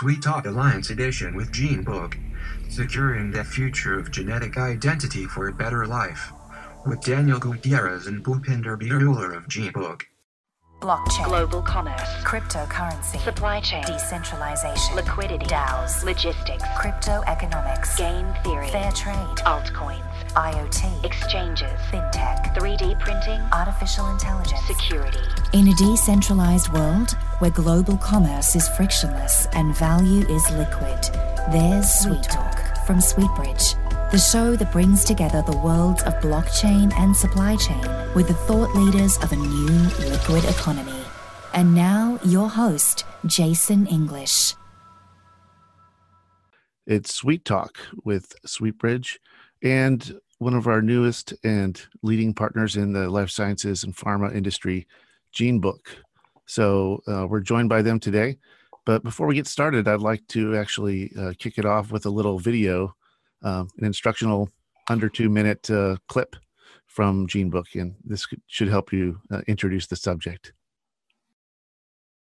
Sweet Talk Alliance edition with GeneBook, securing the future of genetic identity for a better life, with Daniel Gutierrez and Bhupinder Bhullar of GeneBook. Blockchain. Global commerce. Cryptocurrency. Supply chain. Decentralization. Liquidity. DAOs. Logistics. Crypto economics. Game theory. Fair trade. Altcoins. IoT. Exchanges. FinTech. 3D printing. Artificial intelligence. Security. In a decentralized world where global commerce is frictionless and value is liquid, there's Sweet Talk from Sweetbridge, the show that brings together the worlds of blockchain and supply chain with the thought leaders of a new liquid economy. And now, your host, Jason English. It's Sweet Talk with Sweetbridge and one of our newest and leading partners in the life sciences and pharma industry, GeneBook. So uh, we're joined by them today. But before we get started, I'd like to actually uh, kick it off with a little video, an instructional under two minute uh, clip from GeneBook. And this should help you uh, introduce the subject.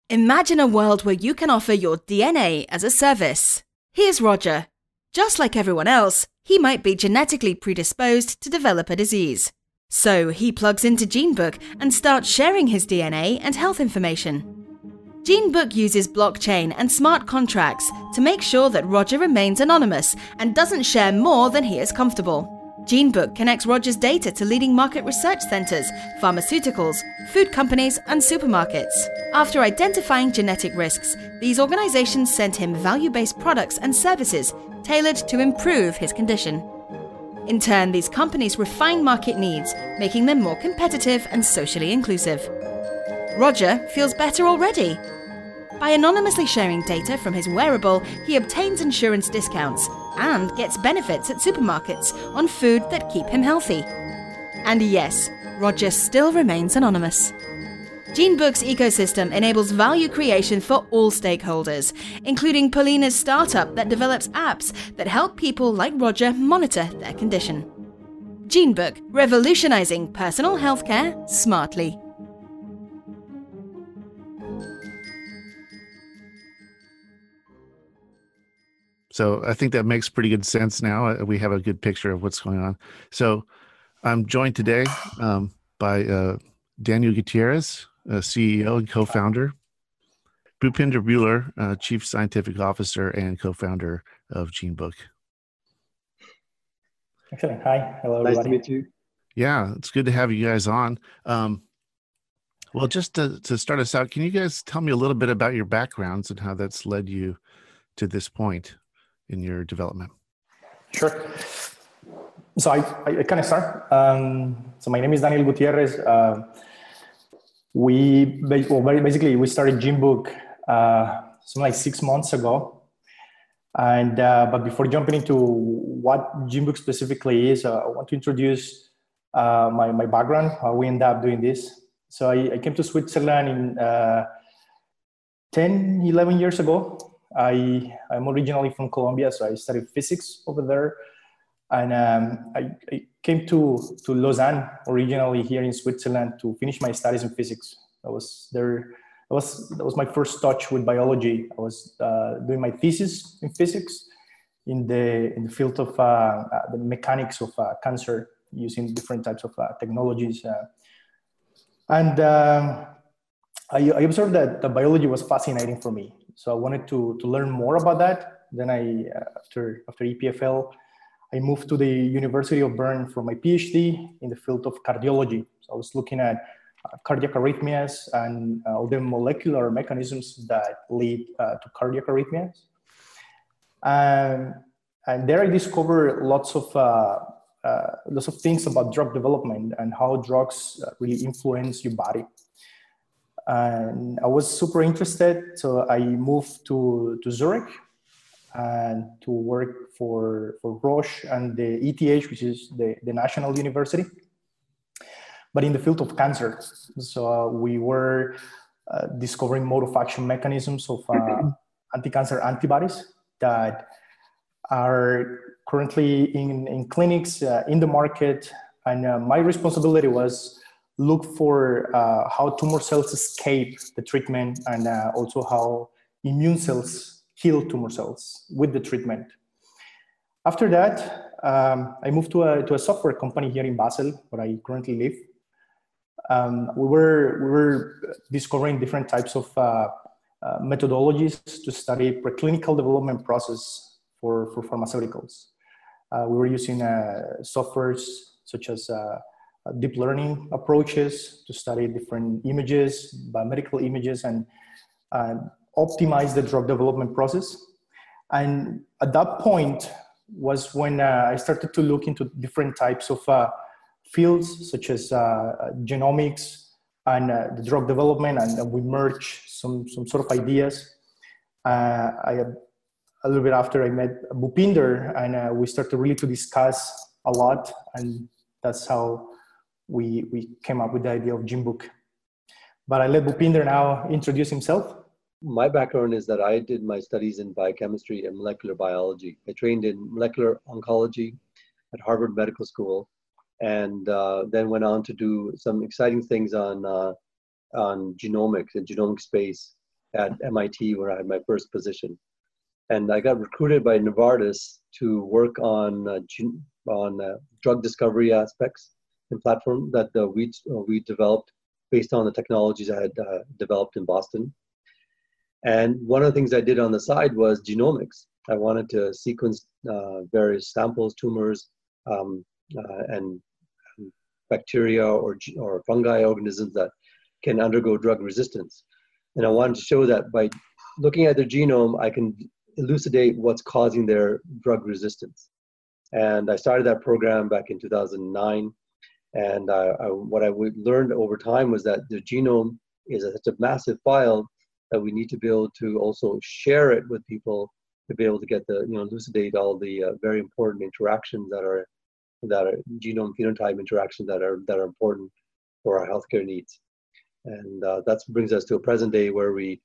Imagine a world where you can offer your DNA as a service. Here's Roger. Just like everyone else, he might be genetically predisposed to develop a disease. So he plugs into GeneBook and starts sharing his DNA and health information. GeneBook uses blockchain and smart contracts to make sure that Roger remains anonymous and doesn't share more than he is comfortable. GeneBook connects Roger's data to leading market research centers, pharmaceuticals, food companies, and supermarkets. After identifying genetic risks, these organizations send him value based products and services tailored to improve his condition. In turn, these companies refine market needs, making them more competitive and socially inclusive. Roger feels better already. By anonymously sharing data from his wearable, he obtains insurance discounts and gets benefits at supermarkets on food that keep him healthy. And yes, Roger still remains anonymous. GeneBook's ecosystem enables value creation for all stakeholders, including Paulina's startup that develops apps that help people like Roger monitor their condition. GeneBook, revolutionizing personal healthcare smartly. So I think that makes pretty good sense now. Uh, We have a good picture of what's going on. So I'm joined today um, by uh, Daniel Gutierrez, uh, CEO and co-founder, Bhupinder Bhullar, uh, Chief Scientific Officer and co-founder of GeneBook. Excellent. Hi. Hello, Nice to everybody. meet you. Yeah, it's good to have you guys on. Um, well, just to, to start us out, can you guys tell me a little bit about your backgrounds and how that's led you to this point in your development? Sure. So I, I, I kind of start. Um, so my name is Daniel Gutierrez. Uh, we well, basically we started GeneBook uh, something like six months ago. And uh, but before jumping into what GeneBook specifically is, uh, I want to introduce uh, my my background. How we end up doing this. So I, I came to Switzerland in uh, 10, 11 years ago. I, I'm originally from Colombia, so I studied physics over there. And um, I, I came to, to Lausanne originally here in Switzerland to finish my studies in physics. I was there, that was, that was my first touch with biology. I was uh, doing my thesis in physics in the, in the field of uh, uh, the mechanics of uh, cancer using different types of uh, technologies. Uh, and um, I, I observed that the biology was fascinating for me. So I wanted to, to learn more about that. Then I, uh, after, after EPFL, I moved to the University of Bern for my PhD in the field of cardiology. So I was looking at uh, cardiac arrhythmias and uh, all the molecular mechanisms that lead uh, to cardiac arrhythmias. Um, and there I discovered lots of uh, lots of things about drug development and how drugs really influence your body and I was super interested. So I moved to, to Zurich and to work for, for Roche and the ETH, which is the, the national university, but in the field of cancer. So uh, we were uh, discovering mode of action mechanisms of uh, anti-cancer antibodies that are currently in, in clinics, uh, in the market. And uh, my responsibility was look for uh, how tumor cells escape the treatment and uh, also how immune cells kill tumor cells with the treatment. After that, um, I moved to a, to a software company here in Basel, where I currently live. Um, we, were, we were discovering different types of uh, uh, methodologies to study preclinical development process for, for pharmaceuticals. Uh, we were using uh, softwares such as deep learning approaches to study different images, biomedical images, and optimize the drug development process. And at that point was when uh, I started to look into different types of uh, fields, such as uh, genomics and the drug development, and we merged some, some sort of ideas. I a little bit after I met Bhupinder, and uh, we started really to discuss a lot, and that's how we we came up with the idea of GeneBook. But I let Bhupinder now introduce himself. My background is that I did my studies in biochemistry and molecular biology. I trained in molecular oncology at Harvard Medical School, and uh, then went on to do some exciting things on uh, on genomics and genomic space at MIT, where I had my first position and I got recruited by Novartis to work on uh, on uh, drug discovery aspects and platform that uh, we we developed based on the technologies I had uh, developed in Boston. And one of the things I did on the side was genomics. I wanted to sequence uh, various samples, tumors, um, uh, and bacteria or or fungi organisms that can undergo drug resistance. And I wanted to show that by looking at their genome, I can elucidate what's causing their drug resistance. And I started that program back in 2009. And I, I, what I learned over time was that the genome is a, such a massive file that we need to be able to also share it with people to be able to get the, you know, elucidate all the uh, very important interactions that are, that are genome phenotype interactions that are, that are important for our healthcare needs. And uh, that brings us to a present day where we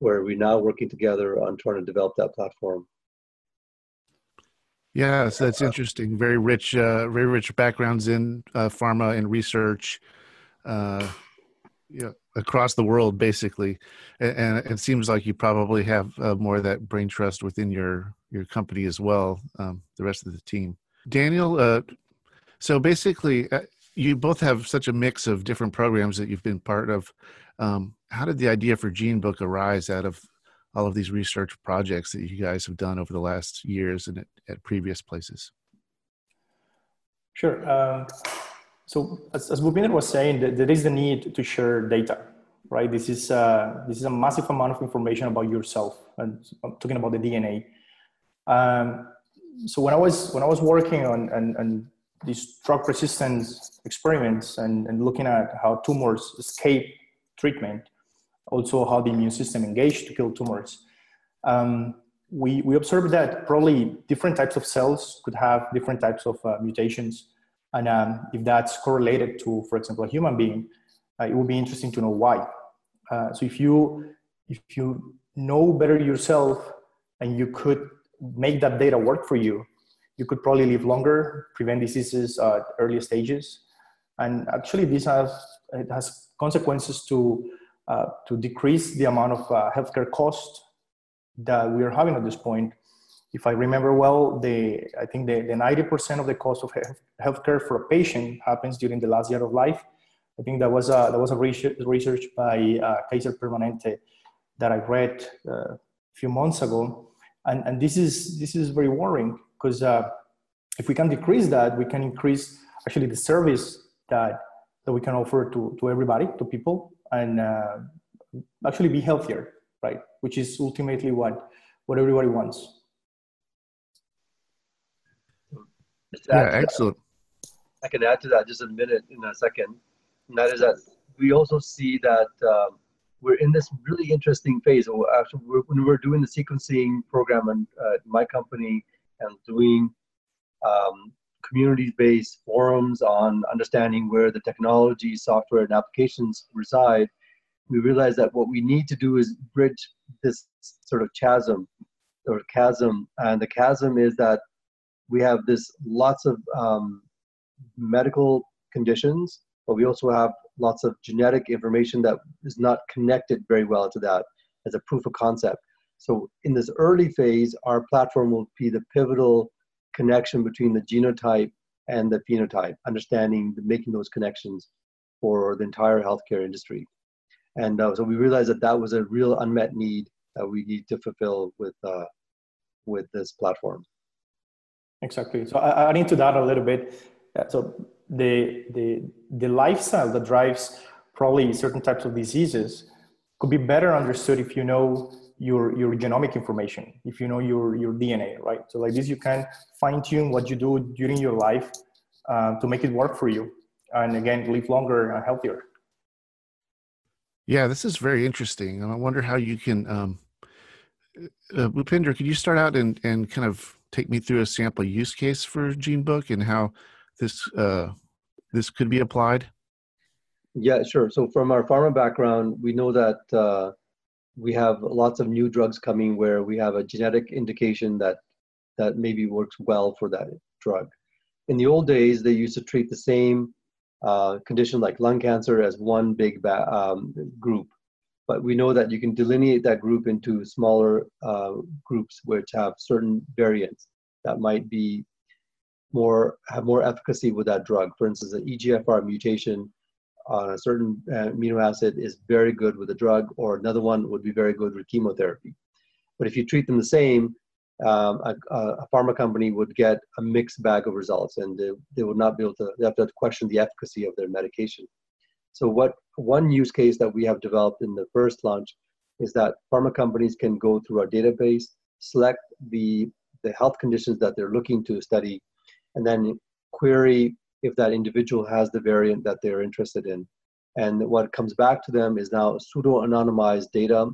where we're now working together on trying to develop that platform. Yeah, so that's interesting. Very rich, uh, very rich backgrounds in uh, pharma and research, uh, across the world, basically. And, and, it seems like you probably have uh, more of that brain trust within your your company as well. Um, the rest of the team, Daniel. Uh, so basically, uh, you both have such a mix of different programs that you've been part of. Um, how did the idea for GeneBook arise out of all of these research projects that you guys have done over the last years and at, at previous places? Sure. Uh, so as, as Bhupinder was saying, there is the need to share data, right? This is, uh, this is a massive amount of information about yourself and I'm talking about the DNA. Um, so when I was, when I was working on, on, on these drug resistance experiments and, and looking at how tumors escape treatment, also how the immune system engaged to kill tumors. Um, we, we observed that probably different types of cells could have different types of uh, mutations. And um, if that's correlated to, for example, a human being, uh, it would be interesting to know why. Uh, so if you, if you know better yourself and you could make that data work for you, you could probably live longer, prevent diseases at early stages. And actually this has, it has consequences to uh, to decrease the amount of uh, healthcare cost that we are having at this point. If I remember well, the, I think the, the 90% of the cost of health, healthcare for a patient happens during the last year of life. I think that was a, that was a research, research by uh, Kaiser Permanente that I read uh, a few months ago. And, and this, is, this is very worrying because uh, if we can decrease that, we can increase actually the service that, that we can offer to, to everybody, to people, and uh, actually be healthier, right? Which is ultimately what what everybody wants. Yeah, excellent. I can add to that just a minute in a second. And that is that we also see that um, we're in this really interesting phase. Actually, we're, when we're doing the sequencing program and uh, my company and doing um, community-based forums on understanding where the technology, software, and applications reside, we realize that what we need to do is bridge this sort of chasm or chasm. And the chasm is that we have this lots of um, medical conditions, but we also have lots of genetic information that is not connected very well to that as a proof of concept. So in this early phase, our platform will be the pivotal connection between the genotype and the phenotype, understanding, making those connections for the entire healthcare industry. And uh, so we realized that that was a real unmet need that we need to fulfill with uh, with this platform. Exactly. So I, I need to add a little bit. Uh, so the the the lifestyle that drives probably certain types of diseases could be better understood if you know your your genomic information if you know your your dna right so like this you can fine tune what you do during your life uh, to make it work for you and again live longer and healthier yeah this is very interesting and i wonder how you can um uh, Bhupinder, could you start out and, and kind of take me through a sample use case for GeneBook and how this uh, this could be applied? Yeah, sure. So from our pharma background, we know that uh, we have lots of new drugs coming where we have a genetic indication that that maybe works well for that drug. In the old days, they used to treat the same uh, condition like lung cancer as one big ba- um, group, but we know that you can delineate that group into smaller uh, groups which have certain variants that might be more have more efficacy with that drug. For instance, an EGFR mutation on a certain uh, amino acid is very good with a drug, or another one would be very good with chemotherapy. But if you treat them the same, um, a, a, pharma company would get a mixed bag of results, and they, they would not be able to. They have to question the efficacy of their medication. So, what one use case that we have developed in the first launch is that pharma companies can go through our database, select the the health conditions that they're looking to study, and then query if that individual has the variant that they're interested in. And what comes back to them is now pseudo-anonymized data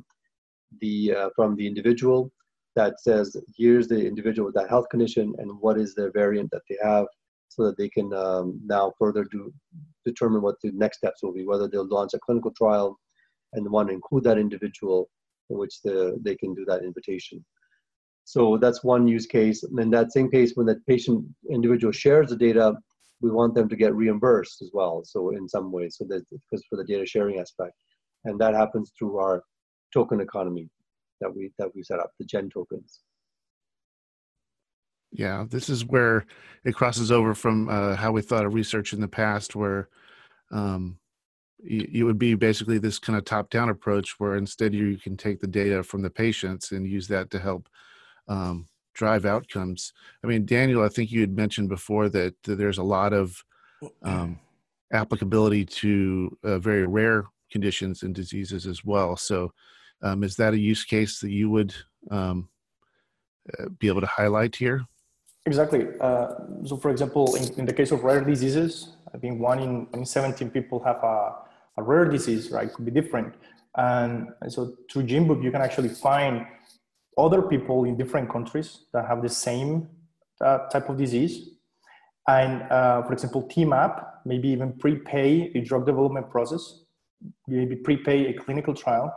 the, uh, from the individual that says, here's the individual with that health condition and what is their variant that they have so that they can um, now further do determine what the next steps will be, whether they'll launch a clinical trial and want to include that individual in which the, they can do that invitation. So that's one use case. And in that same case, when that patient individual shares the data, we want them to get reimbursed as well. So in some ways, so that because for the data sharing aspect, and that happens through our token economy that we that we set up, the Gen tokens. Yeah, this is where it crosses over from uh, how we thought of research in the past, where um, you, would be basically this kind of top-down approach, where instead you can take the data from the patients and use that to help um, drive outcomes. I mean, Daniel, I think you had mentioned before that, there's a lot of um, applicability to uh, very rare conditions and diseases as well. So, um, is that a use case that you would um, uh, be able to highlight here? Exactly. Uh, so, for example, in, in, the case of rare diseases, I think one in, I mean, 17 people have a, a rare disease, right? Could be different. And, and so, through GeneBook, you can actually find other people in different countries that have the same uh, type of disease. And uh, for example, TMAP, maybe even prepay a drug development process, maybe prepay a clinical trial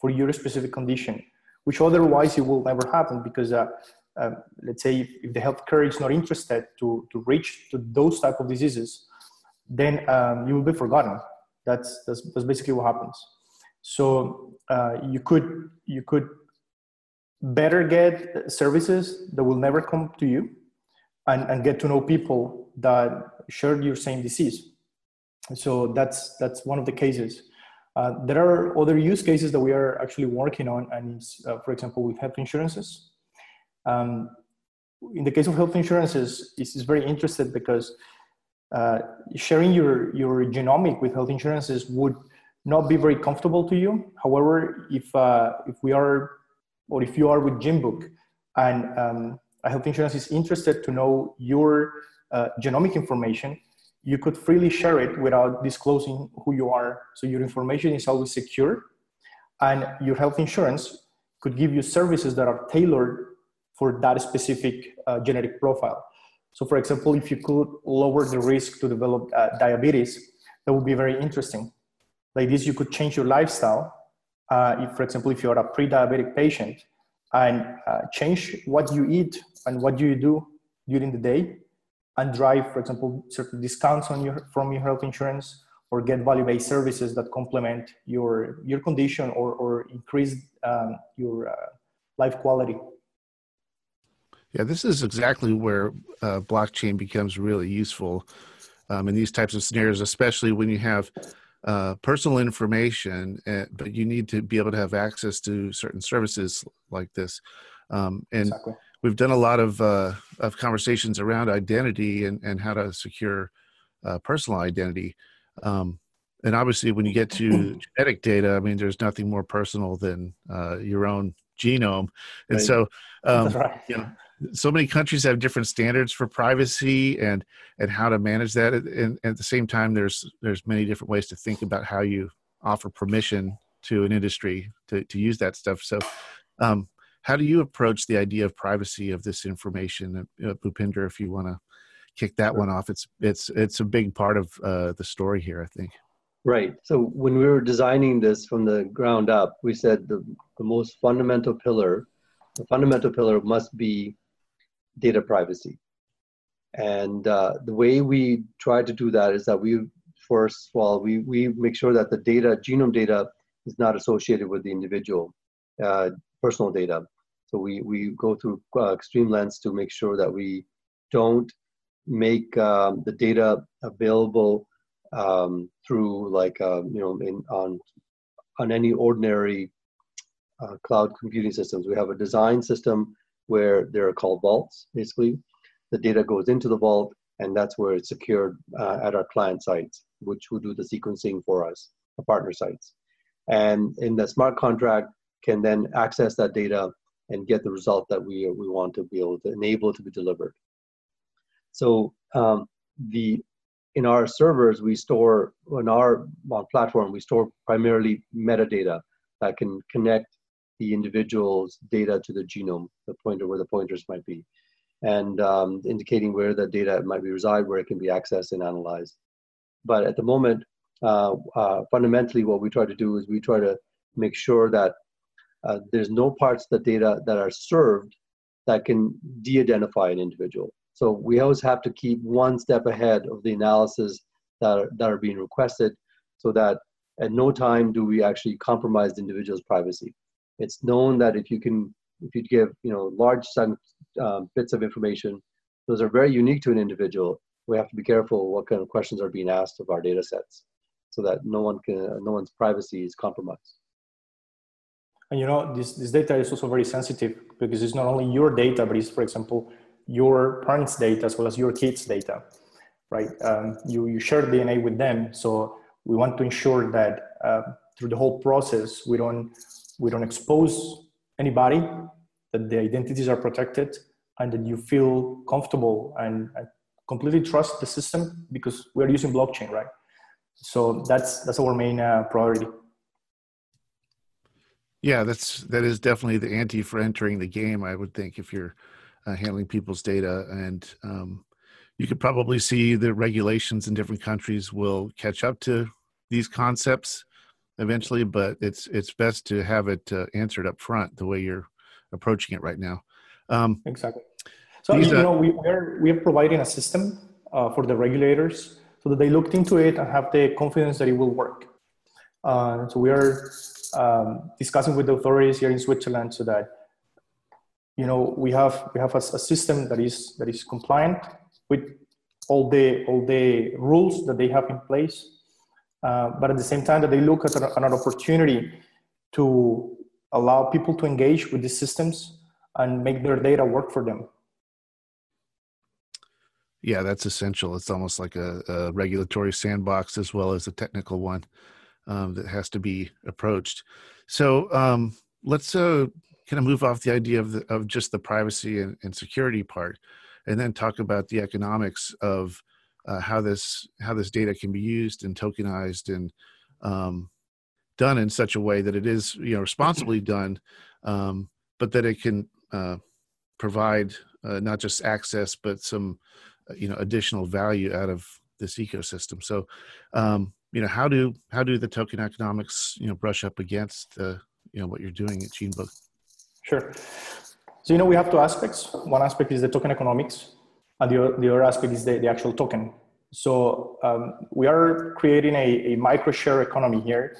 for your specific condition, which otherwise it will never happen because uh, uh, let's say if, if, the healthcare is not interested to, to reach to those type of diseases, then um, you will be forgotten. That's, that's, that's basically what happens. So uh, you could you could better get services that will never come to you and, and get to know people that share your same disease. So that's that's one of the cases. Uh, there are other use cases that we are actually working on and uh, for example with health insurances. Um, in the case of health insurances this is very interested because uh, sharing your your genomic with health insurances would not be very comfortable to you. However if uh, if we are or if you are with GeneBook and um, a health insurance is interested to know your uh, genomic information, you could freely share it without disclosing who you are. So your information is always secure, and your health insurance could give you services that are tailored for that specific uh, genetic profile. So, for example, if you could lower the risk to develop uh, diabetes, that would be very interesting. Like this, you could change your lifestyle uh, if, for example, if you're a pre-diabetic patient and uh, change what you eat and what you do during the day and drive, for example, certain discounts on your, from your health insurance or get value-based services that complement your, your condition or, or increase um, your, uh, life quality. Yeah, this is exactly where uh, blockchain becomes really useful um, in these types of scenarios, especially when you have uh, personal information, uh, but you need to be able to have access to certain services like this. Um, and exactly. we've done a lot of uh, of conversations around identity and, and how to secure uh, personal identity. Um, and obviously, when you get to genetic data, I mean, there's nothing more personal than uh, your own genome. And right. so, um, right. you know, so many countries have different standards for privacy and and how to manage that. And, and, at the same time there's there's many different ways to think about how you offer permission to an industry to, to use that stuff. So um, how do you approach the idea of privacy of this information uh, Bhupinder if you want to kick that one off? It's it's it's a big part of uh, the story here i think. Right. So when we were designing this from the ground up we said the, the most fundamental pillar the fundamental pillar must be data privacy. And uh, the way we try to do that is that we first of all we, we make sure that the data genome data is not associated with the individual uh, personal data. So we, we go through uh, extreme lengths to make sure that we don't make um, the data available um, through like um, you know in on on any ordinary uh, cloud computing systems. We have a design system where they're called vaults, basically. The data goes into the vault, and that's where it's secured uh, at our client sites, which will do the sequencing for us, the partner sites. And in the smart contract, can then access that data and get the result that we, we want to be able to enable to be delivered. So um, the in our servers, we store on our on platform, we store primarily metadata that can connect the individual's data to the genome, the pointer where the pointers might be, and um, indicating where the data might be reside, where it can be accessed and analyzed. But at the moment, uh, uh, fundamentally, what we try to do is we try to make sure that uh, there's no parts of the data that are served that can de-identify an individual. So we always have to keep one step ahead of the analysis that are, that are being requested so that at no time do we actually compromise the individual's privacy it's known that if you can if you give you know large um, bits of information those are very unique to an individual. We have to be careful what kind of questions are being asked of our data sets so that no one can no one's privacy is compromised. And you know this, this data is also very sensitive because it's not only your data but it's for example your parents data as well as your kids data right? Um, you, you share dna with them. So we want to ensure that uh, through the whole process we don't we don't expose anybody, that the identities are protected, and that you feel comfortable and, and completely trust the system because we're using blockchain, right? So that's that's our main uh, priority. Yeah, that's that is definitely the ante for entering the game. I would think if you're uh, handling people's data, and um, you could probably see the regulations in different countries will catch up to these concepts eventually, but it's it's best to have it uh, answered up front the way you're approaching it right now. Um, exactly. So you know, we are we are providing a system uh, for the regulators so that they looked into it and have the confidence that it will work. Uh, so we are um, discussing with the authorities here in Switzerland so that you know we have we have a, a system that is that is compliant with all the all the rules that they have in place uh, but at the same time that they look at an, an opportunity to allow people to engage with these systems and make their data work for them. Yeah that's essential. It's almost like a, a regulatory sandbox as well as a technical one um, that has to be approached. So um, let's uh, kind of move off the idea of, the, of just the privacy and, and security part and then talk about the economics of uh, how this how this data can be used and tokenized and um, done in such a way that it is you know responsibly done, um, but that it can uh, provide uh, not just access but some uh, you know additional value out of this ecosystem. So um, you know how do how do the token economics you know brush up against uh, you know what you're doing at GeneBook? Sure. So you know we have two aspects. One aspect is the token economics, and the, the other aspect is the, the actual token. So um, we are creating a, a micro share economy here,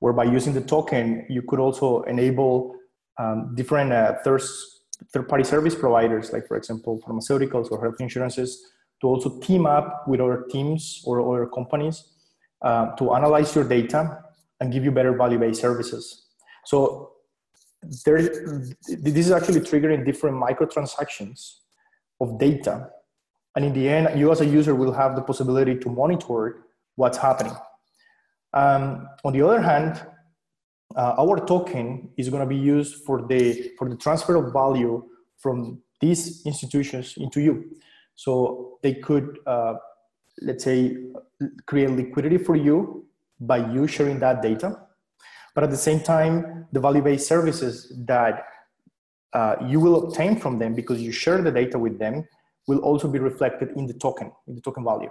where by using the token, you could also enable um, different uh, third, third-party service providers, like for example, pharmaceuticals or health insurances, to also team up with other teams or other companies uh, to analyze your data and give you better value-based services. So there, this is actually triggering different microtransactions of data. And in the end, you as a user will have the possibility to monitor what's happening. Um, on the other hand, uh, our token is going to be used for the for the transfer of value from these institutions into you. So they could, uh, let's say, create liquidity for you by you sharing that data. But at the same time, the value-based services that uh, you will obtain from them because you share the data with them will also be reflected in the token, in the token value.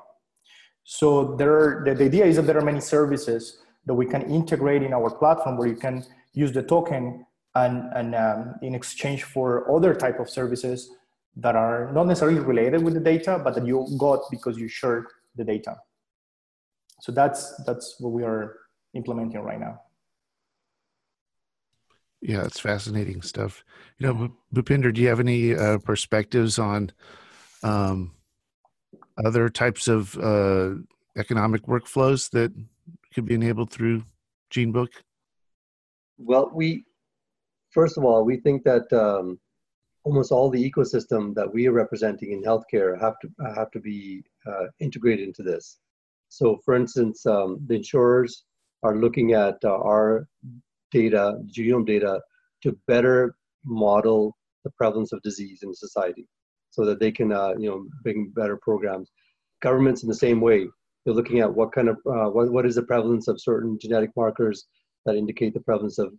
So there are, the, the idea is that there are many services that we can integrate in our platform where you can use the token and, and um, in exchange for other type of services that are not necessarily related with the data, but that you got because you shared the data. So that's, that's what we are implementing right now. Yeah, it's fascinating stuff. You know, Bhupinder, do you have any uh, perspectives on um, other types of uh, economic workflows that could be enabled through GeneBook? Well, we first of all, we think that um, almost all the ecosystem that we are representing in healthcare have to have to be uh, integrated into this. So, for instance, um, the insurers are looking at uh, our data, genome data, to better model the prevalence of disease in society, so that they can, uh, you know, bring better programs. Governments, in the same way, they're looking at what kind of uh, what, what is the prevalence of certain genetic markers that indicate the prevalence of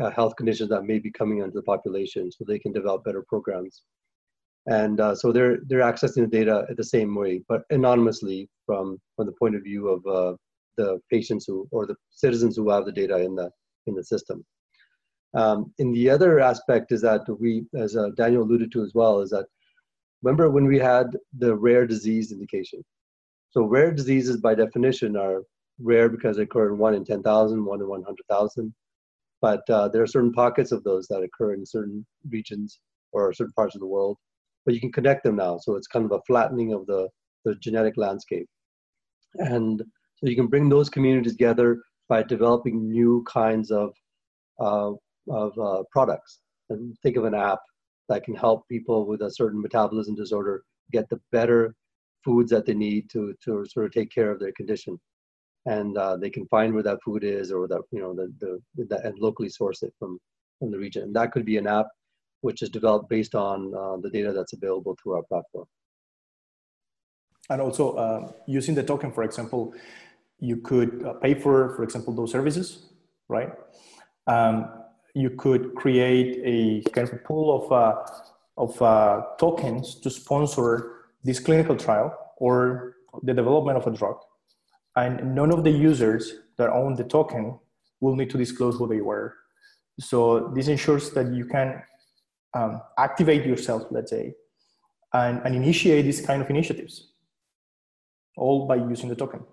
uh, health conditions that may be coming into the population so they can develop better programs and uh, so they're they're accessing the data the same way but anonymously from from the point of view of uh, the patients who or the citizens who have the data in the in the system um, and the other aspect is that we as uh, daniel alluded to as well is that remember when we had the rare disease indication so rare diseases by definition are rare because they occur in 1 in 10,000, 1 in 100,000. But uh, there are certain pockets of those that occur in certain regions or certain parts of the world. But you can connect them now. So it's kind of a flattening of the, the genetic landscape. And so you can bring those communities together by developing new kinds of, uh, of uh, products. And think of an app that can help people with a certain metabolism disorder get the better foods that they need to to sort of take care of their condition. And uh, they can find where that food is or that you know the, the, the and locally source it from from the region. And that could be an app which is developed based on uh, the data that's available through our platform. And also uh, using the token for example you could uh, pay for for example those services right um, you could create a kind of a pool of uh, of uh, tokens to sponsor this clinical trial or the development of a drug. And none of the users that own the token will need to disclose who they were. So this ensures that you can um, activate yourself, let's say, and, and initiate these kind of initiatives, all by using the token.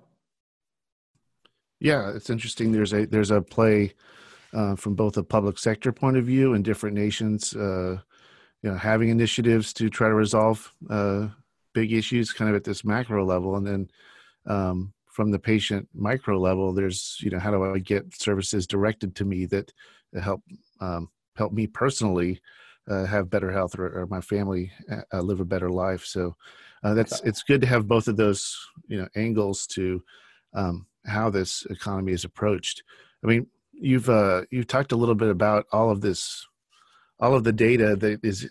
Yeah, it's interesting. There's a there's a play uh, from both a public sector point of view and different nations, uh, you know, having initiatives to try to resolve uh, big issues kind of at this macro level. And then um, from the patient micro level there's you know how do i get services directed to me that help um, help me personally uh, have better health or, or my family uh, live a better life. So uh, that's it's good to have both of those you know angles to um, how this economy is approached i mean you've uh, you've talked a little bit about all of this all of the data that is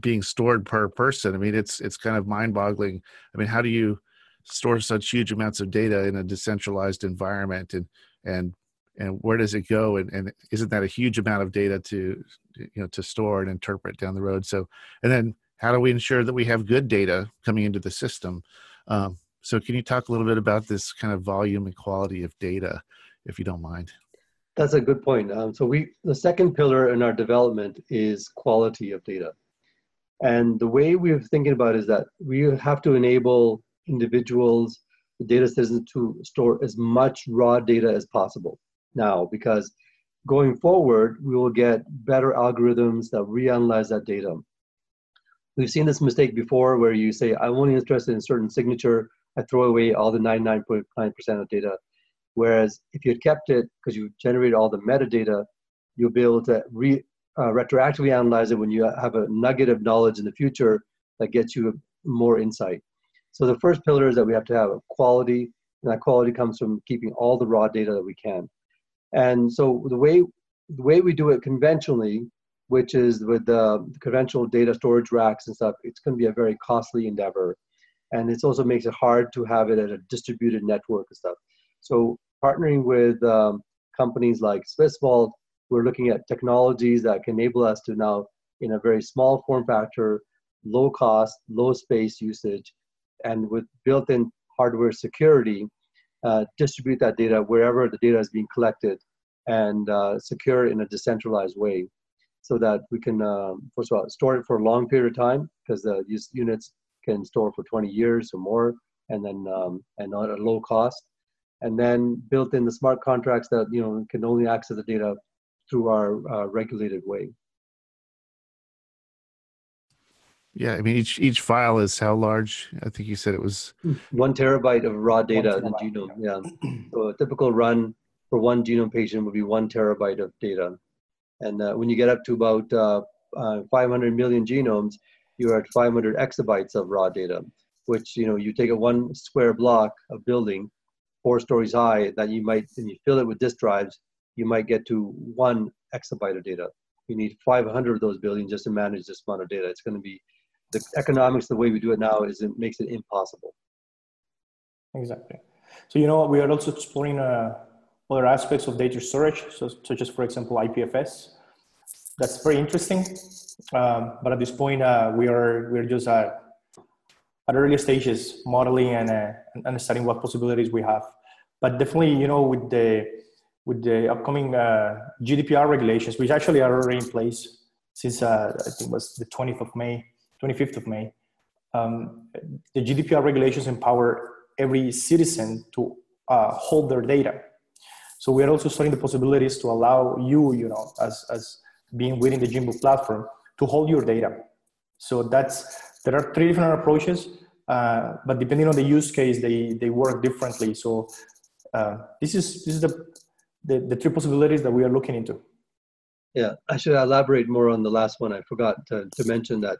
being stored per person. I mean, it's it's kind of mind-boggling. I mean, how do you store such huge amounts of data in a decentralized environment, and and and where does it go? And, and isn't that a huge amount of data to you know to store and interpret down the road? So, and then how do we ensure that we have good data coming into the system? Um, so, can you talk a little bit about this kind of volume and quality of data, if you don't mind? That's a good point. Um, so we the second pillar in our development is quality of data. And the way we're thinking about is that we have to enable individuals, the data citizens to store as much raw data as possible now, because going forward, we will get better algorithms that reanalyze that data. We've seen this mistake before where you say, I'm only interested in certain signature, I throw away all the 99.9% of data. Whereas if you had kept it, because you generated all the metadata, you'll be able to re, uh, retroactively analyze it when you have a nugget of knowledge in the future that gets you more insight. So the first pillar is that we have to have quality, and that quality comes from keeping all the raw data that we can. And so the way the way we do it conventionally, which is with the conventional data storage racks and stuff, it's going to be a very costly endeavor, and it also makes it hard to have it at a distributed network and stuff. So partnering with um, companies like SwissVault, we're looking at technologies that can enable us to now, in a very small form factor, low cost, low space usage, and with built-in hardware security, uh, distribute that data wherever the data is being collected and uh, secure in a decentralized way so that we can, um, first of all, store it for a long period of time because these units can store for 20 years or more and then um, and at a low cost. And then built in the smart contracts that you know can only access the data through our uh, regulated way. Yeah i mean each each file is how large? I think you said it was one terabyte of raw data in the genome yeah. so a typical run for one genome patient would be one terabyte of data. And uh, when you get up to about uh, uh 500 million genomes you're at 500 exabytes of raw data which you know you take a one square block of building four stories high that you might and you fill it with disk drives you might get to one exabyte of data. You need 500 of those buildings just to manage this amount of data. It's going to be the economics the way we do it now is it makes it impossible. Exactly. So you know we are also exploring uh, other aspects of data storage. So, such as for example ipfs that's very interesting um, but at this point uh, we are we're just at, early stages modeling and, uh, understanding what possibilities we have but definitely you know with the with the upcoming uh, gdpr regulations which actually are already in place since uh, i think was the 20th of may 25th of May, um, the GDPR regulations empower every citizen to uh, hold their data. So we are also studying the possibilities to allow you, you know, as, as being within the Genebook platform, to hold your data. So that's there are three different approaches, uh, but depending on the use case, they they work differently. So uh, this is this is the, the the three possibilities that we are looking into. Yeah, I should elaborate more on the last one. I forgot to, to mention that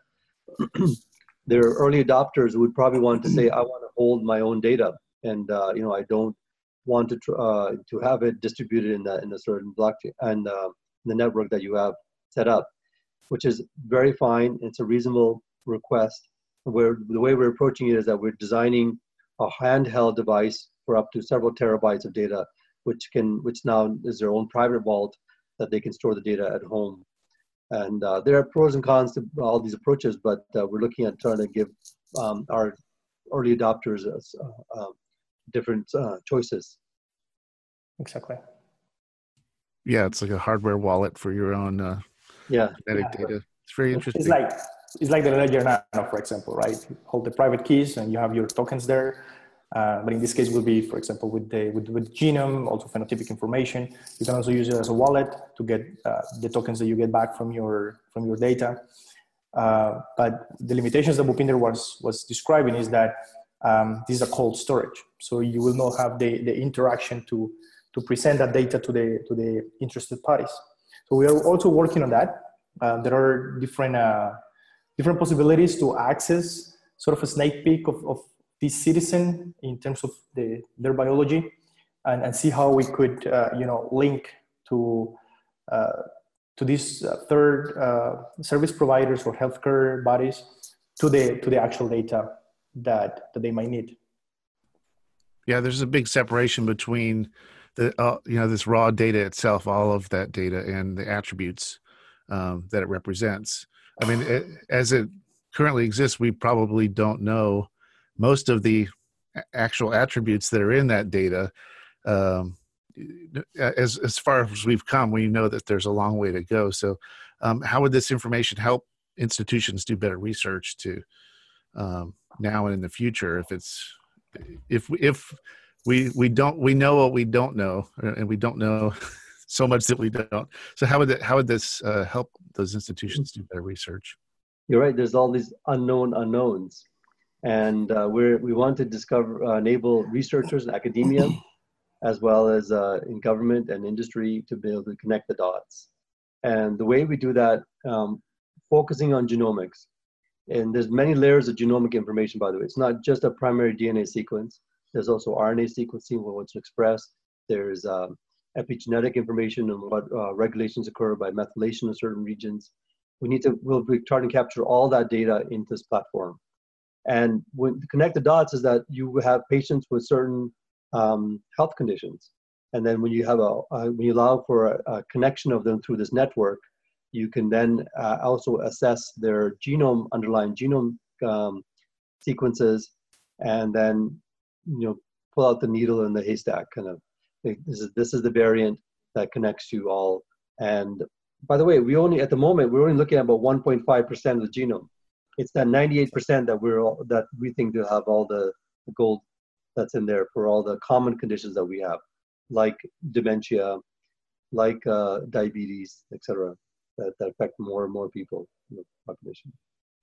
their early adopters would probably want to say, I want to hold my own data, and uh, you know, I don't want to uh, to have it distributed in that in a certain blockchain and uh, the network that you have set up, which is very fine. It's a reasonable request. Where the way we're approaching it is that we're designing a handheld device for up to several terabytes of data, which can which now is their own private vault that they can store the data at home and uh, there are pros and cons to all these approaches, but uh, we're looking at trying to give um, our early adopters uh, uh different uh, choices. Exactly. Yeah, it's like a hardware wallet for your own uh, yeah genetic yeah. data. It's very interesting. It's like it's like the Ledger Nano, for example, right? You hold the private keys and you have your tokens there. Uh, but in this case, will be, for example, with the with, with genome, also phenotypic information. You can also use it as a wallet to get uh, the tokens that you get back from your from your data. Uh, but the limitations that Bhupinder was was describing is that um, this is a cold storage, so you will not have the, the interaction to to present that data to the to the interested parties. So we are also working on that. Uh, there are different uh, different possibilities to access sort of a snake peek of, of this citizen in terms of the, their biology and, and see how we could uh, you know link to uh, to these uh, third uh, service providers or healthcare bodies to the to the actual data that that they might need yeah there's a big separation between the uh, you know this raw data itself all of that data and the attributes um, that it represents. I mean it, as it currently exists we probably don't know most of the actual attributes that are in that data. Um, as as far as we've come we know that there's a long way to go. So um, how would this information help institutions do better research to um, now and in the future if it's if if we we don't we know what we don't know and we don't know so much that we don't. So how would that, how would this uh, help those institutions do better research? You're right. There's all these unknown unknowns, and uh, we're we want to discover uh, enable researchers in academia, as well as uh, in government and industry to be able to connect the dots. And the way we do that, um, focusing on genomics, and there's many layers of genomic information. By the way, it's not just a primary DNA sequence. There's also RNA sequencing, what what's expressed. There's um, epigenetic information and what uh, regulations occur by methylation in certain regions. We need to, we'll be trying to capture all that data into this platform. And when connect the dots is that you have patients with certain um, health conditions. And then when you have a, when you allow for a, a, connection of them through this network, you can then uh, also assess their genome, underlying genome um, sequences, and then you know pull out the needle in the haystack kind of this is this is the variant that connects you all. And by the way we only at the moment we're only looking at about 1.5% of the genome. It's that 98% that we're all, that we think to have all the, the gold that's in there for all the common conditions that we have like dementia like uh, diabetes etc that, that affect more and more people in the population.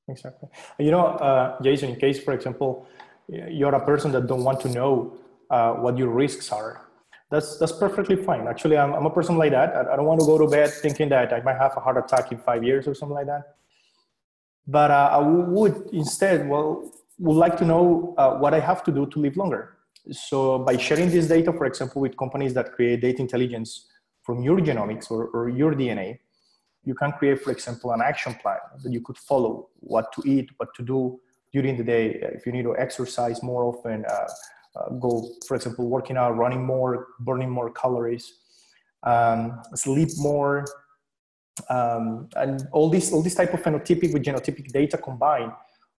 Exactly. You know uh, jason in case for example you're a person that don't want to know uh, what your risks are. That's that's perfectly fine. Actually i'm, I'm a person like that. I, don't want to go to bed thinking that i might have a heart attack in five years or something like that. But uh, i would instead well would like to know uh, what i have to do to live longer. So by sharing this data for example with companies that create data intelligence from your genomics or, or your dna you can create for example an action plan that you could follow what to eat what to do during the day if you need to exercise more often uh, uh, go for example working out running more burning more calories um, sleep more um, and all this all this type of phenotypic with genotypic data combined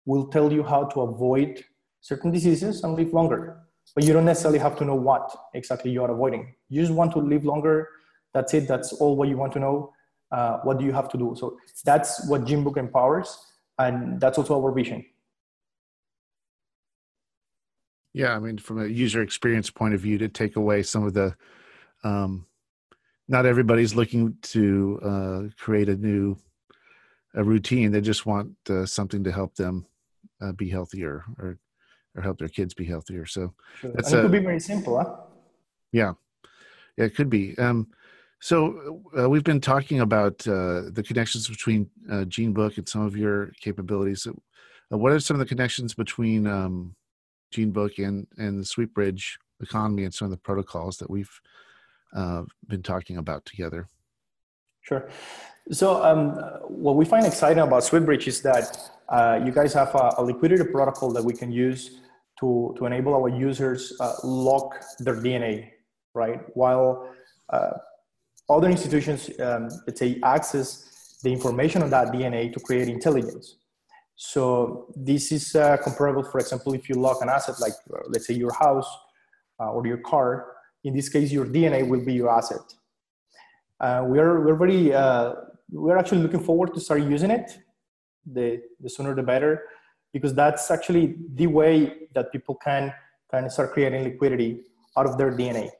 will tell you how to avoid certain diseases and live longer. But you don't necessarily have to know what exactly you are avoiding. You just want to live longer. That's it. That's all what you want to know. Uh, what do you have to do? So that's what GeneBook empowers and that's also our vision yeah, I mean, from a user experience point of view, to take away some of the, um, not everybody's looking to uh, create a new a routine. They just want uh, something to help them uh, be healthier or or help their kids be healthier. So sure. that's it could be very simple, huh? Yeah, yeah, it could be. Um, so uh, we've been talking about uh, the connections between uh, GeneBook and some of your capabilities. Uh, what are some of the connections between um, GeneBook and and the SweetBridge economy and some of the protocols that we've uh, been talking about together. Sure. So um, what we find exciting about SweetBridge is that uh, you guys have a, a, liquidity protocol that we can use to, to enable our users uh, lock their DNA, right? While uh, other institutions, um, let's say, access the information on that DNA to create intelligence. So this is uh, comparable, for example, if you lock an asset like, uh, let's say, your house uh, or your car. In this case, your DNA will be your asset. Uh, we are we're very uh, we're actually looking forward to start using it. The the sooner the better, because that's actually the way that people can of start creating liquidity out of their DNA.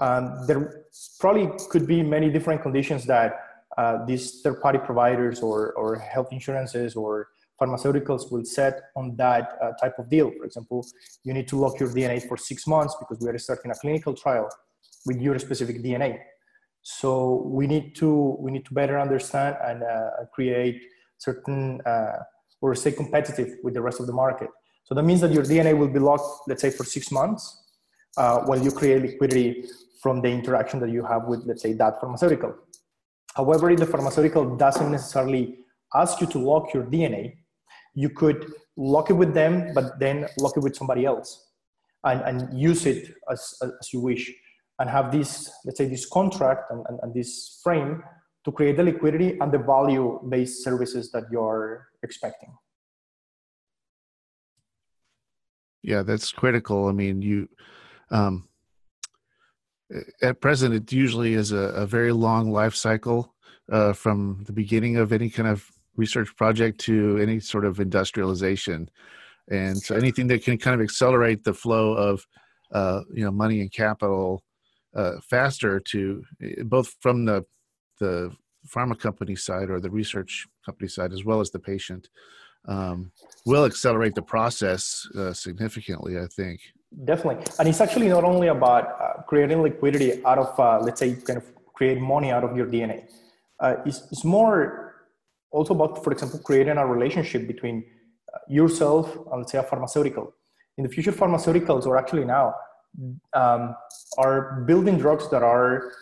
Um, there probably could be many different conditions that uh, these third-party providers or, or health insurances or pharmaceuticals will set on that uh, type of deal. For example, you need to lock your DNA for six months because we are starting a clinical trial with your specific DNA. So we need to we need to better understand and uh, create certain uh, or stay competitive with the rest of the market. So that means that your DNA will be locked, let's say, for six months, uh, while you create liquidity from the interaction that you have with, let's say, that pharmaceutical. However, if the pharmaceutical doesn't necessarily ask you to lock your DNA, you could lock it with them, but then lock it with somebody else and, and use it as, as you wish and have this, let's say, this contract and, and, and this frame to create the liquidity and the value based services that you're expecting. Yeah, that's critical. I mean, you, um, at present, it usually is a, a very long life cycle uh, from the beginning of any kind of research project to any sort of industrialization. And so anything that can kind of accelerate the flow of uh, you know money and capital uh, faster to both from the the pharma company side or the research company side as well as the patient um, will accelerate the process uh, significantly i think. Definitely. And it's actually not only about uh, creating liquidity out of uh, let's say kind of create money out of your dna uh, it's, it's more also about for example creating a relationship between uh, yourself and let's say a pharmaceutical in the future pharmaceuticals or actually now um, are building drugs that are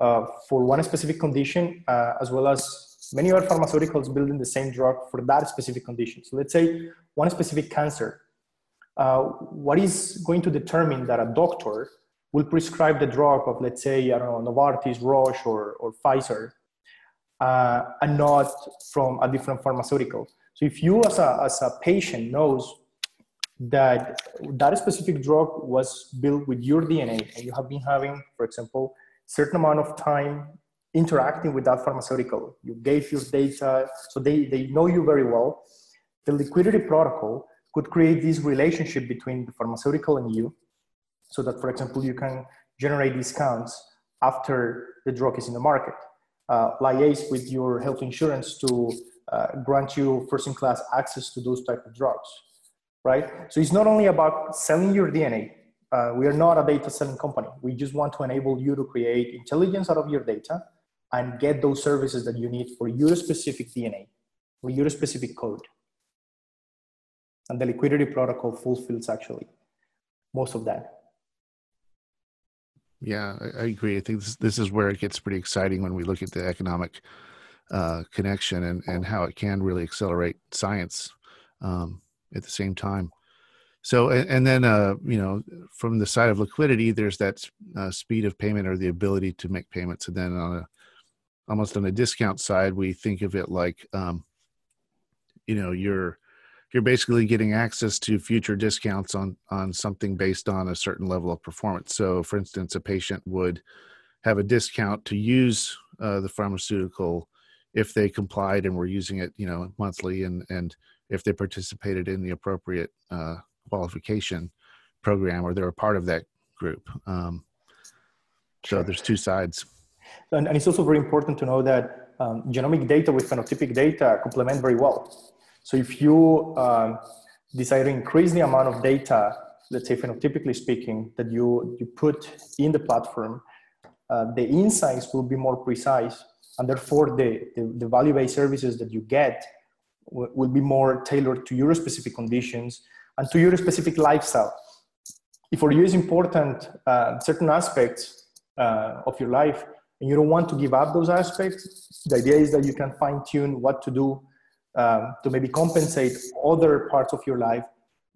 uh, for one specific condition, uh, as well as many other pharmaceuticals building the same drug for that specific condition. So let's say one specific cancer. Uh, what is going to determine that a doctor will prescribe the drug of, let's say, I don't know, Novartis, Roche, or, or Pfizer, uh, and not from a different pharmaceutical. So if you as a, as a patient knows that that specific drug was built with your DNA and you have been having, for example, certain amount of time interacting with that pharmaceutical. You gave your data, so they, they know you very well. The liquidity protocol could create this relationship between the pharmaceutical and you, so that, for example, you can generate discounts after the drug is in the market. Uh, liaise with your health insurance to uh, grant you first-in-class access to those type of drugs right? So it's not only about selling your DNA. Uh, we are not a data selling company. We just want to enable you to create intelligence out of your data and get those services that you need for your specific DNA, for your specific code. And the liquidity protocol fulfills actually most of that. Yeah, I, agree. I think this, this is where it gets pretty exciting when we look at the economic uh, connection and, and how it can really accelerate science. Um, at the same time. So, and, and then, uh, you know, from the side of liquidity, there's that uh, speed of payment or the ability to make payments. And then on a, almost on a discount side, we think of it like, um, you know, you're, you're basically getting access to future discounts on, on something based on a certain level of performance. So for instance, a patient would have a discount to use uh, the pharmaceutical if they complied and were using it, you know, monthly and, and, if they participated in the appropriate uh, qualification program or they're a part of that group. Um, so there's two sides. And, and, it's also very important to know that um, genomic data with phenotypic data complement very well. So if you um, decide to increase the amount of data, let's say phenotypically speaking, that you, you put in the platform, uh, the insights will be more precise and therefore the, the, the value-based services that you get will be more tailored to your specific conditions and to your specific lifestyle. If for you is important uh, certain aspects uh, of your life and you don't want to give up those aspects, the idea is that you can fine tune what to do um, to maybe compensate other parts of your life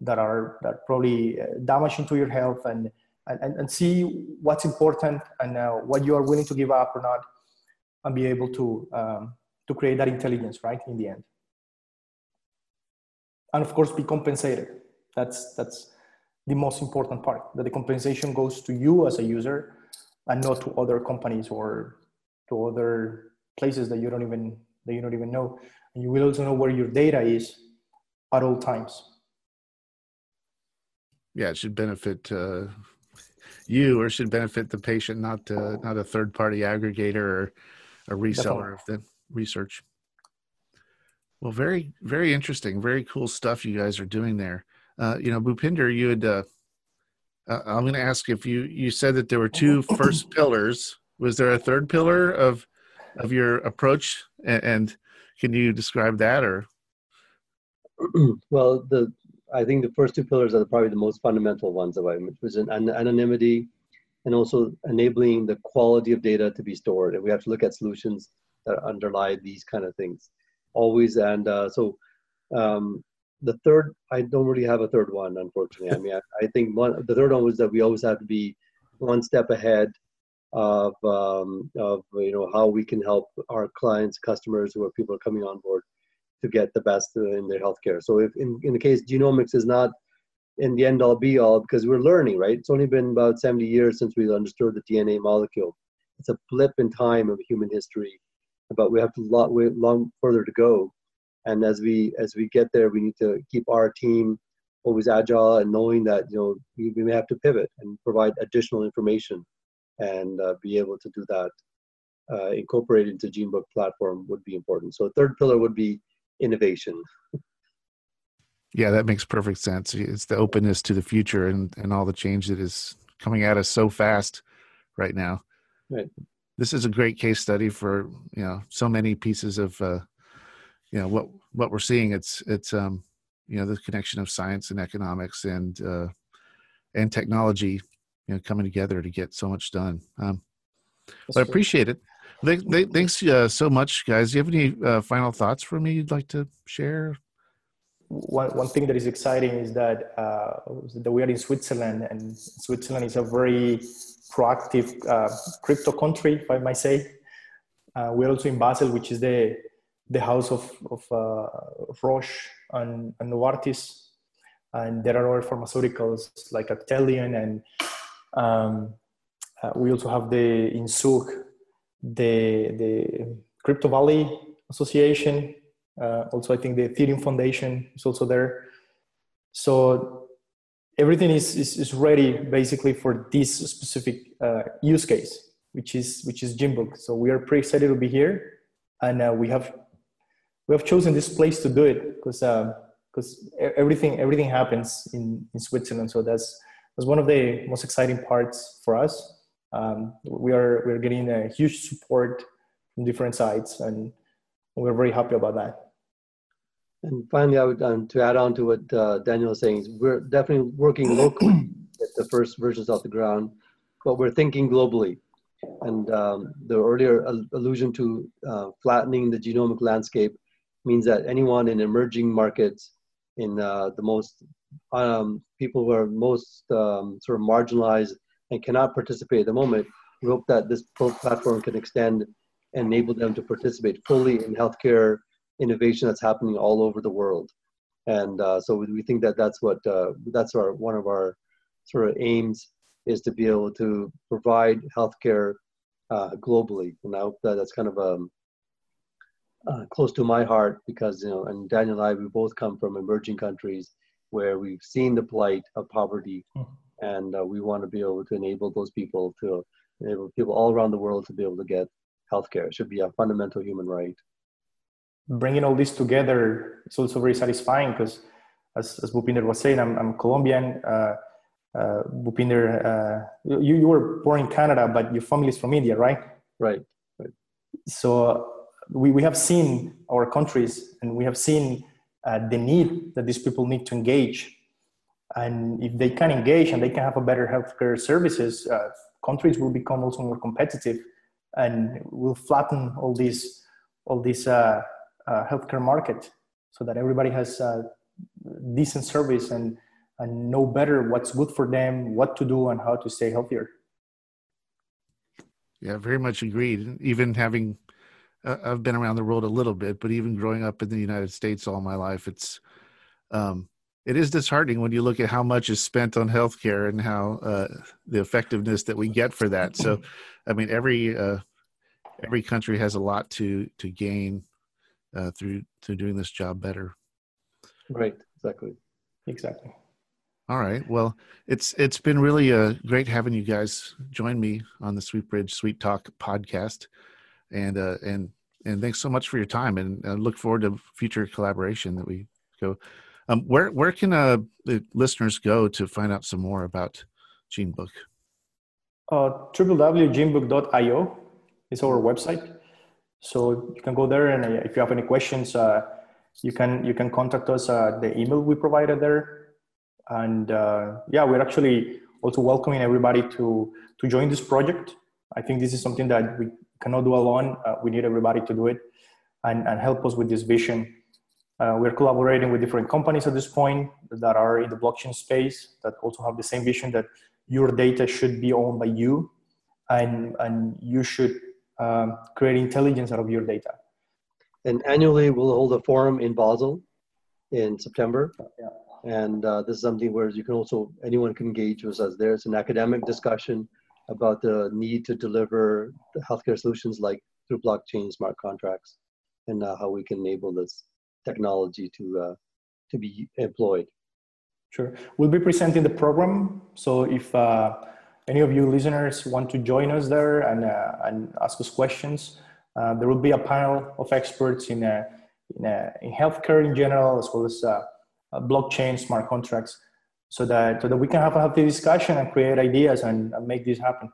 that are that probably uh, damaging to your health and, and, and see what's important and uh, what you are willing to give up or not and be able to, um, to create that intelligence, right, in the end. And of course be compensated. That's that's the most important part that the compensation goes to you as a user and not to other companies or to other places that you don't even that you don't even know and you will also know where your data is at all times yeah it should benefit uh, you or should benefit the patient not uh, not a third party aggregator or a reseller Definitely. of the research well, very, very interesting. Very cool stuff you guys are doing there. Uh, you know, Bhupinder, you had. Uh, uh, I'm going to ask if you you said that there were two first pillars. Was there a third pillar of of your approach, and, and can you describe that or? well, the I think the first two pillars are probably the most fundamental ones of which was an anonymity and also enabling the quality of data to be stored. And we have to look at solutions that underlie these kind of things always. And uh, so um, the third, I don't really have a third one, unfortunately. I mean, I, I, think one, the third one was that we always have to be one step ahead of, um, of you know how we can help our clients, customers, who are people are coming on board to get the best in their healthcare. So if in, in the case genomics is not in the end all be all because we're learning, right? It's only been about 70 years since we understood the DNA molecule. It's a blip in time of human history but we have a lot way long further to go. And as we as we get there, we need to keep our team always agile and knowing that you know we, we may have to pivot and provide additional information and uh, be able to do that, uh, incorporate into GeneBook platform would be important. So third pillar would be innovation. Yeah, that makes perfect sense. It's the openness to the future and, and all the change that is coming at us so fast right now. Right. This is a great case study for you know so many pieces of uh, you know what what we're seeing. It's it's um you know the connection of science and economics and uh, and technology you know coming together to get so much done. Um, but I appreciate it. Thanks uh, so much, guys. Do you have any uh, final thoughts for me you'd like to share? One, one thing that is exciting is that, uh, that we are in Switzerland, and Switzerland is a very proactive uh, crypto country, if I might say. Uh, we're also in Basel, which is the the house of, of uh, Roche and, and Novartis. And there are other pharmaceuticals like Actelion and um, uh, we also have the in Zug, the the Crypto Valley Association. Uh, also, I think the Ethereum Foundation is also there. So everything is, is, is ready basically for this specific uh, use case, which is which is GeneBook. So we are pretty excited to be here, and uh, we have we have chosen this place to do it because because uh, everything everything happens in, in Switzerland. So that's that's one of the most exciting parts for us. Um, we are we're getting a huge support from different sides, and we're very happy about that. And finally, I would um, to add on to what uh, Daniel is saying, is we're definitely working locally at the first versions off the ground, but we're thinking globally. And um, the earlier allusion to uh, flattening the genomic landscape means that anyone in emerging markets, in uh, the most um, people who are most um, sort of marginalized and cannot participate at the moment, we hope that this platform can extend and enable them to participate fully in healthcare innovation that's happening all over the world. And uh, so we think that that's what uh, that's our one of our sort of aims is to be able to provide healthcare uh, globally. And I hope that that's kind of um, uh, close to my heart because you know, and Daniel and I, we both come from emerging countries where we've seen the plight of poverty, mm-hmm. and uh, we want to be able to enable those people to enable people all around the world to be able to get healthcare. It should be a fundamental human right. Bringing all this together is also very satisfying because, as, as Bhupinder was saying, I'm, I'm Colombian. Uh, uh, Bhupinder, uh, you, you were born in Canada, but your family is from India, right? Right. right. So we, we have seen our countries and we have seen uh, the need that these people need to engage. And if they can engage and they can have a better healthcare services, uh, countries will become also more competitive and will flatten all these all this uh, uh, healthcare market so that everybody has decent service and and know better what's good for them, what to do, and how to stay healthier. Yeah, very much agreed. Even having I've been around the world a little bit, but even growing up in the United States all my life, it's um, it is disheartening when you look at how much is spent on healthcare and how uh, the effectiveness that we get for that. So, I mean, every uh, every country has a lot to to gain uh, through through doing this job better. Right. Exactly. Exactly. All right. Well, it's it's been really uh, great having you guys join me on the Sweetbridge Sweet Talk podcast, and uh, and and thanks so much for your time and I look forward to future collaboration that we go um, where where can uh, the listeners go to find out some more about genebook? Uh, www.genebook.io is our website. So you can go there and uh, if you have any questions uh, you can you can contact us at the email we provided there. And uh, yeah we're actually also welcoming everybody to to join this project. I think this is something that we cannot do alone. Uh, we need everybody to do it and, and help us with this vision. Uh, we're collaborating with different companies at this point that are in the blockchain space that also have the same vision that your data should be owned by you and, and you should um, create intelligence out of your data. And annually, we'll hold a forum in Basel in September. Yeah. And uh, this is something where you can also, anyone can engage with us there. It's an academic discussion about the need to deliver healthcare solutions like through blockchain smart contracts and uh, how we can enable this technology to uh, to be employed. Sure, we'll be presenting the program. So if uh, any of you listeners want to join us there and, uh, and ask us questions, uh, there will be a panel of experts in, uh, in, in healthcare in general, as well as blockchain, smart contracts, so that, so that we can have a healthy discussion and create ideas and, and make this happen.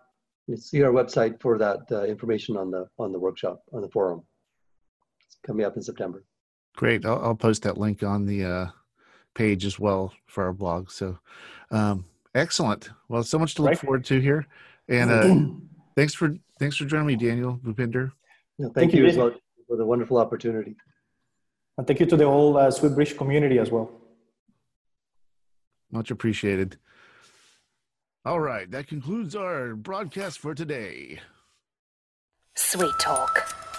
Let's see our website for that uh, information on the on the workshop on the forum. It's coming up in September. Great. I'll, I'll post that link on the uh, page as well for our blog. So, um, excellent. Well, so much to look Right. forward to here. And uh, thanks for thanks for joining me, Daniel Bhupinder. No, thank, Thank you you, as well for the wonderful opportunity. And thank you to the whole uh, Sweetbridge community as well. Much appreciated. All right, that concludes our broadcast for today. Sweet Talk.